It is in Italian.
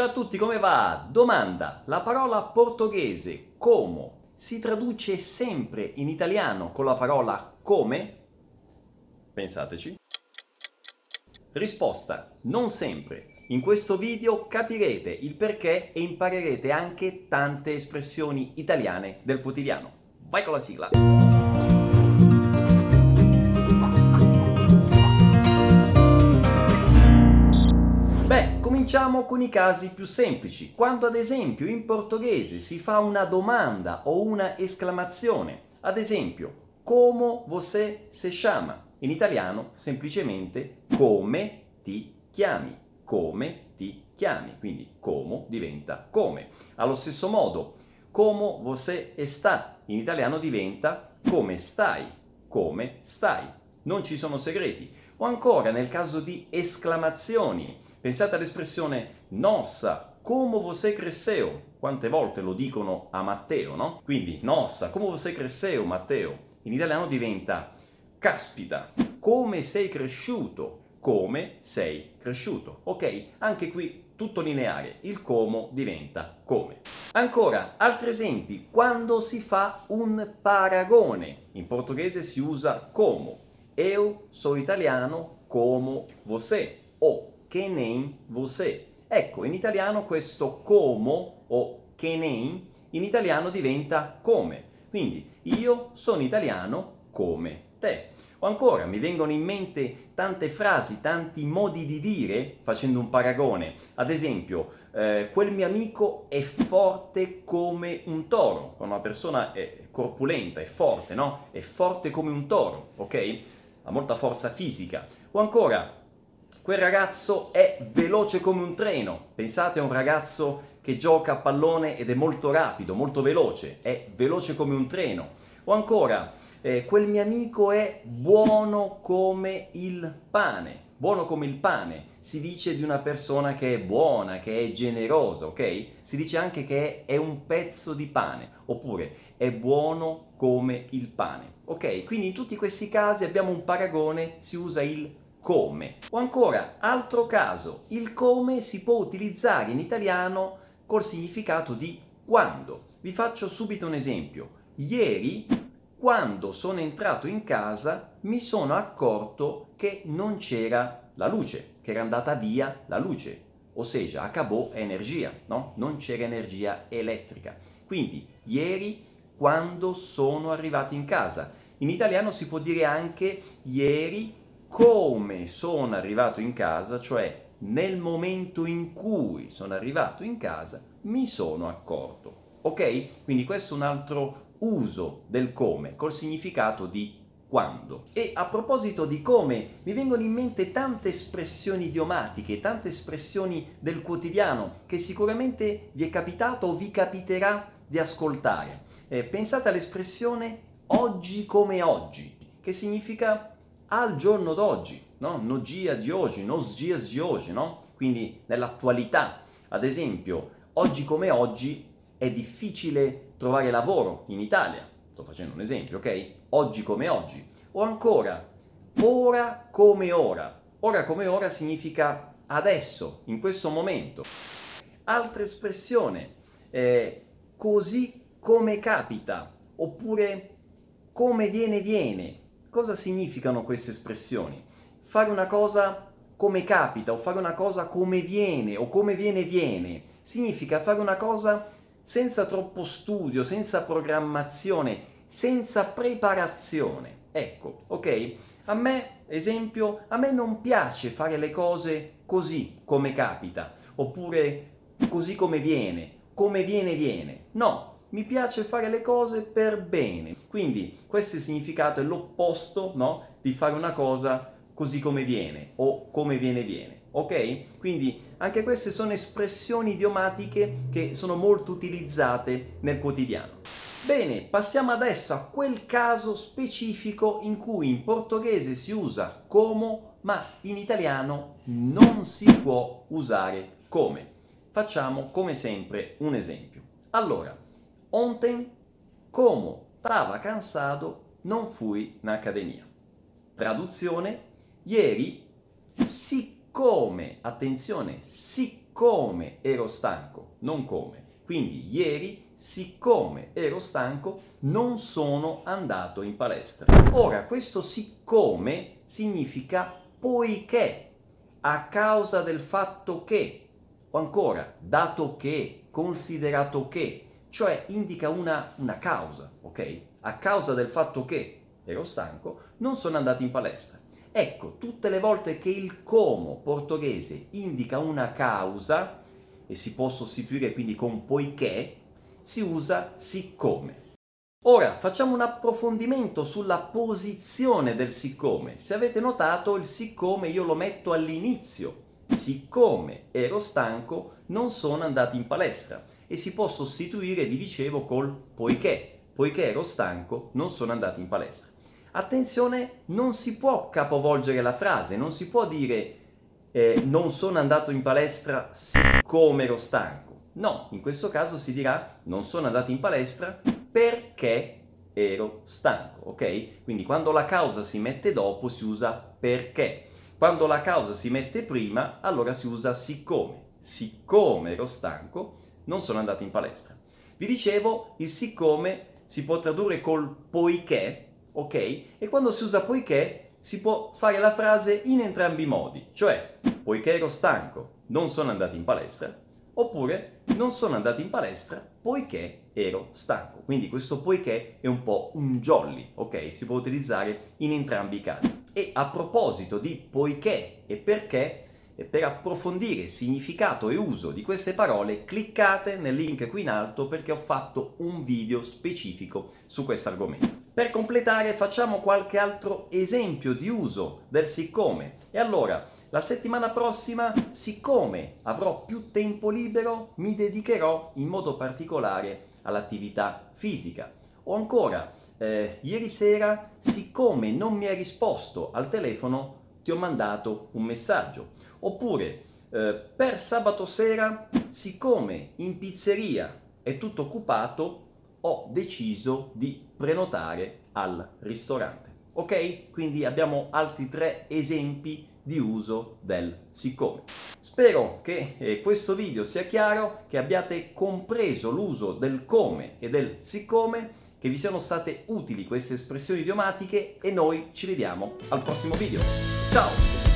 Ciao a tutti, come va? Domanda. La parola portoghese como si traduce sempre in italiano con la parola come? Pensateci. Risposta. Non sempre. In questo video capirete il perché e imparerete anche tante espressioni italiane del quotidiano. Vai con la sigla! Cominciamo con i casi più semplici, quando ad esempio in portoghese si fa una domanda o una esclamazione, ad esempio, como você se chama? In italiano semplicemente come ti chiami, come ti chiami, quindi como diventa come. Allo stesso modo, como você está? In italiano diventa come stai, come stai. Non ci sono segreti. O ancora nel caso di esclamazioni, pensate all'espressione nossa, come você cresceu? Quante volte lo dicono a Matteo, no? Quindi nossa, come você cresceu, Matteo? In italiano diventa caspita, come sei cresciuto? Come sei cresciuto? Ok? Anche qui tutto lineare, il como diventa come. Ancora, altri esempi, quando si fa un paragone, in portoghese si usa como. Eu sou italiano como você o che nem você. Ecco, in italiano questo como o che nem in italiano diventa come. Quindi io sono italiano come te. O ancora mi vengono in mente tante frasi, tanti modi di dire facendo un paragone. Ad esempio, eh, quel mio amico è forte come un toro. Quando una persona è corpulenta, è forte, no? È forte come un toro, ok? Ha molta forza fisica. O ancora, quel ragazzo è veloce come un treno. Pensate a un ragazzo che gioca a pallone ed è molto rapido, molto veloce, è veloce come un treno. O ancora, eh, quel mio amico è buono come il pane. Buono come il pane si dice di una persona che è buona, che è generosa, ok? Si dice anche che è un pezzo di pane, oppure è buono come il pane. Ok, quindi in tutti questi casi abbiamo un paragone, si usa il come. O ancora, altro caso, il come si può utilizzare in italiano col significato di quando. Vi faccio subito un esempio. Ieri, quando sono entrato in casa, mi sono accorto che non c'era la luce, che era andata via la luce. O seja, acabò energia, no? Non c'era energia elettrica. Quindi, ieri, quando sono arrivato in casa, in italiano si può dire anche ieri come sono arrivato in casa, cioè nel momento in cui sono arrivato in casa mi sono accorto. Ok? Quindi questo è un altro uso del come col significato di quando. E a proposito di come, mi vengono in mente tante espressioni idiomatiche, tante espressioni del quotidiano che sicuramente vi è capitato o vi capiterà di ascoltare. Eh, pensate all'espressione oggi come oggi, che significa al giorno d'oggi, no? No dia di oggi, nos dias di oggi, no? Quindi nell'attualità. Ad esempio, oggi come oggi è difficile trovare lavoro in Italia. Sto facendo un esempio, ok? Oggi come oggi. O ancora, ora come ora. Ora come ora significa adesso, in questo momento. Altra espressione, eh, così come capita, oppure come viene viene. Cosa significano queste espressioni? Fare una cosa come capita o fare una cosa come viene o come viene viene significa fare una cosa senza troppo studio, senza programmazione, senza preparazione. Ecco, ok? A me, esempio, a me non piace fare le cose così come capita, oppure così come viene, come viene viene. No, mi piace fare le cose per bene. Quindi questo significato è l'opposto no? di fare una cosa così come viene o come viene viene. Ok? Quindi anche queste sono espressioni idiomatiche che sono molto utilizzate nel quotidiano. Bene, passiamo adesso a quel caso specifico in cui in portoghese si usa como, ma in italiano non si può usare come. Facciamo come sempre un esempio. Allora, Ontem, como estava cansado, non fui na academia. Traduzione, ieri, siccome, attenzione, siccome ero stanco, non come. Quindi ieri, siccome ero stanco, non sono andato in palestra. Ora, questo siccome significa poiché, a causa del fatto che, o ancora, dato che, considerato che, cioè indica una, una causa, ok? A causa del fatto che ero stanco, non sono andato in palestra. Ecco, tutte le volte che il como portoghese indica una causa e si può sostituire quindi con poiché, si usa siccome. Ora facciamo un approfondimento sulla posizione del siccome. Se avete notato, il siccome io lo metto all'inizio. Siccome ero stanco, non sono andato in palestra e si può sostituire, vi dicevo, col poiché. Poiché ero stanco, non sono andato in palestra. Attenzione, non si può capovolgere la frase, non si può dire eh, non sono andato in palestra siccome ero stanco. No, in questo caso si dirà non sono andato in palestra perché ero stanco, ok? Quindi quando la causa si mette dopo si usa perché. Quando la causa si mette prima, allora si usa siccome. Siccome ero stanco, non sono andato in palestra. Vi dicevo, il siccome si può tradurre col poiché, ok? E quando si usa poiché si può fare la frase in entrambi i modi, cioè poiché ero stanco non sono andato in palestra, oppure non sono andato in palestra poiché ero stanco. Quindi questo poiché è un po' un jolly, ok? Si può utilizzare in entrambi i casi. E a proposito di poiché e perché, e per approfondire significato e uso di queste parole, cliccate nel link qui in alto perché ho fatto un video specifico su questo argomento. Per completare facciamo qualche altro esempio di uso del siccome. E allora, la settimana prossima, siccome avrò più tempo libero, mi dedicherò in modo particolare all'attività fisica. O ancora, eh, ieri sera, siccome non mi hai risposto al telefono, ti ho mandato un messaggio. Oppure, eh, per sabato sera, siccome in pizzeria è tutto occupato, ho deciso di prenotare al ristorante. Ok? Quindi abbiamo altri tre esempi di uso del siccome. Spero che eh, questo video sia chiaro, che abbiate compreso l'uso del come e del siccome, che vi siano state utili queste espressioni idiomatiche e noi ci vediamo al prossimo video. Ciao!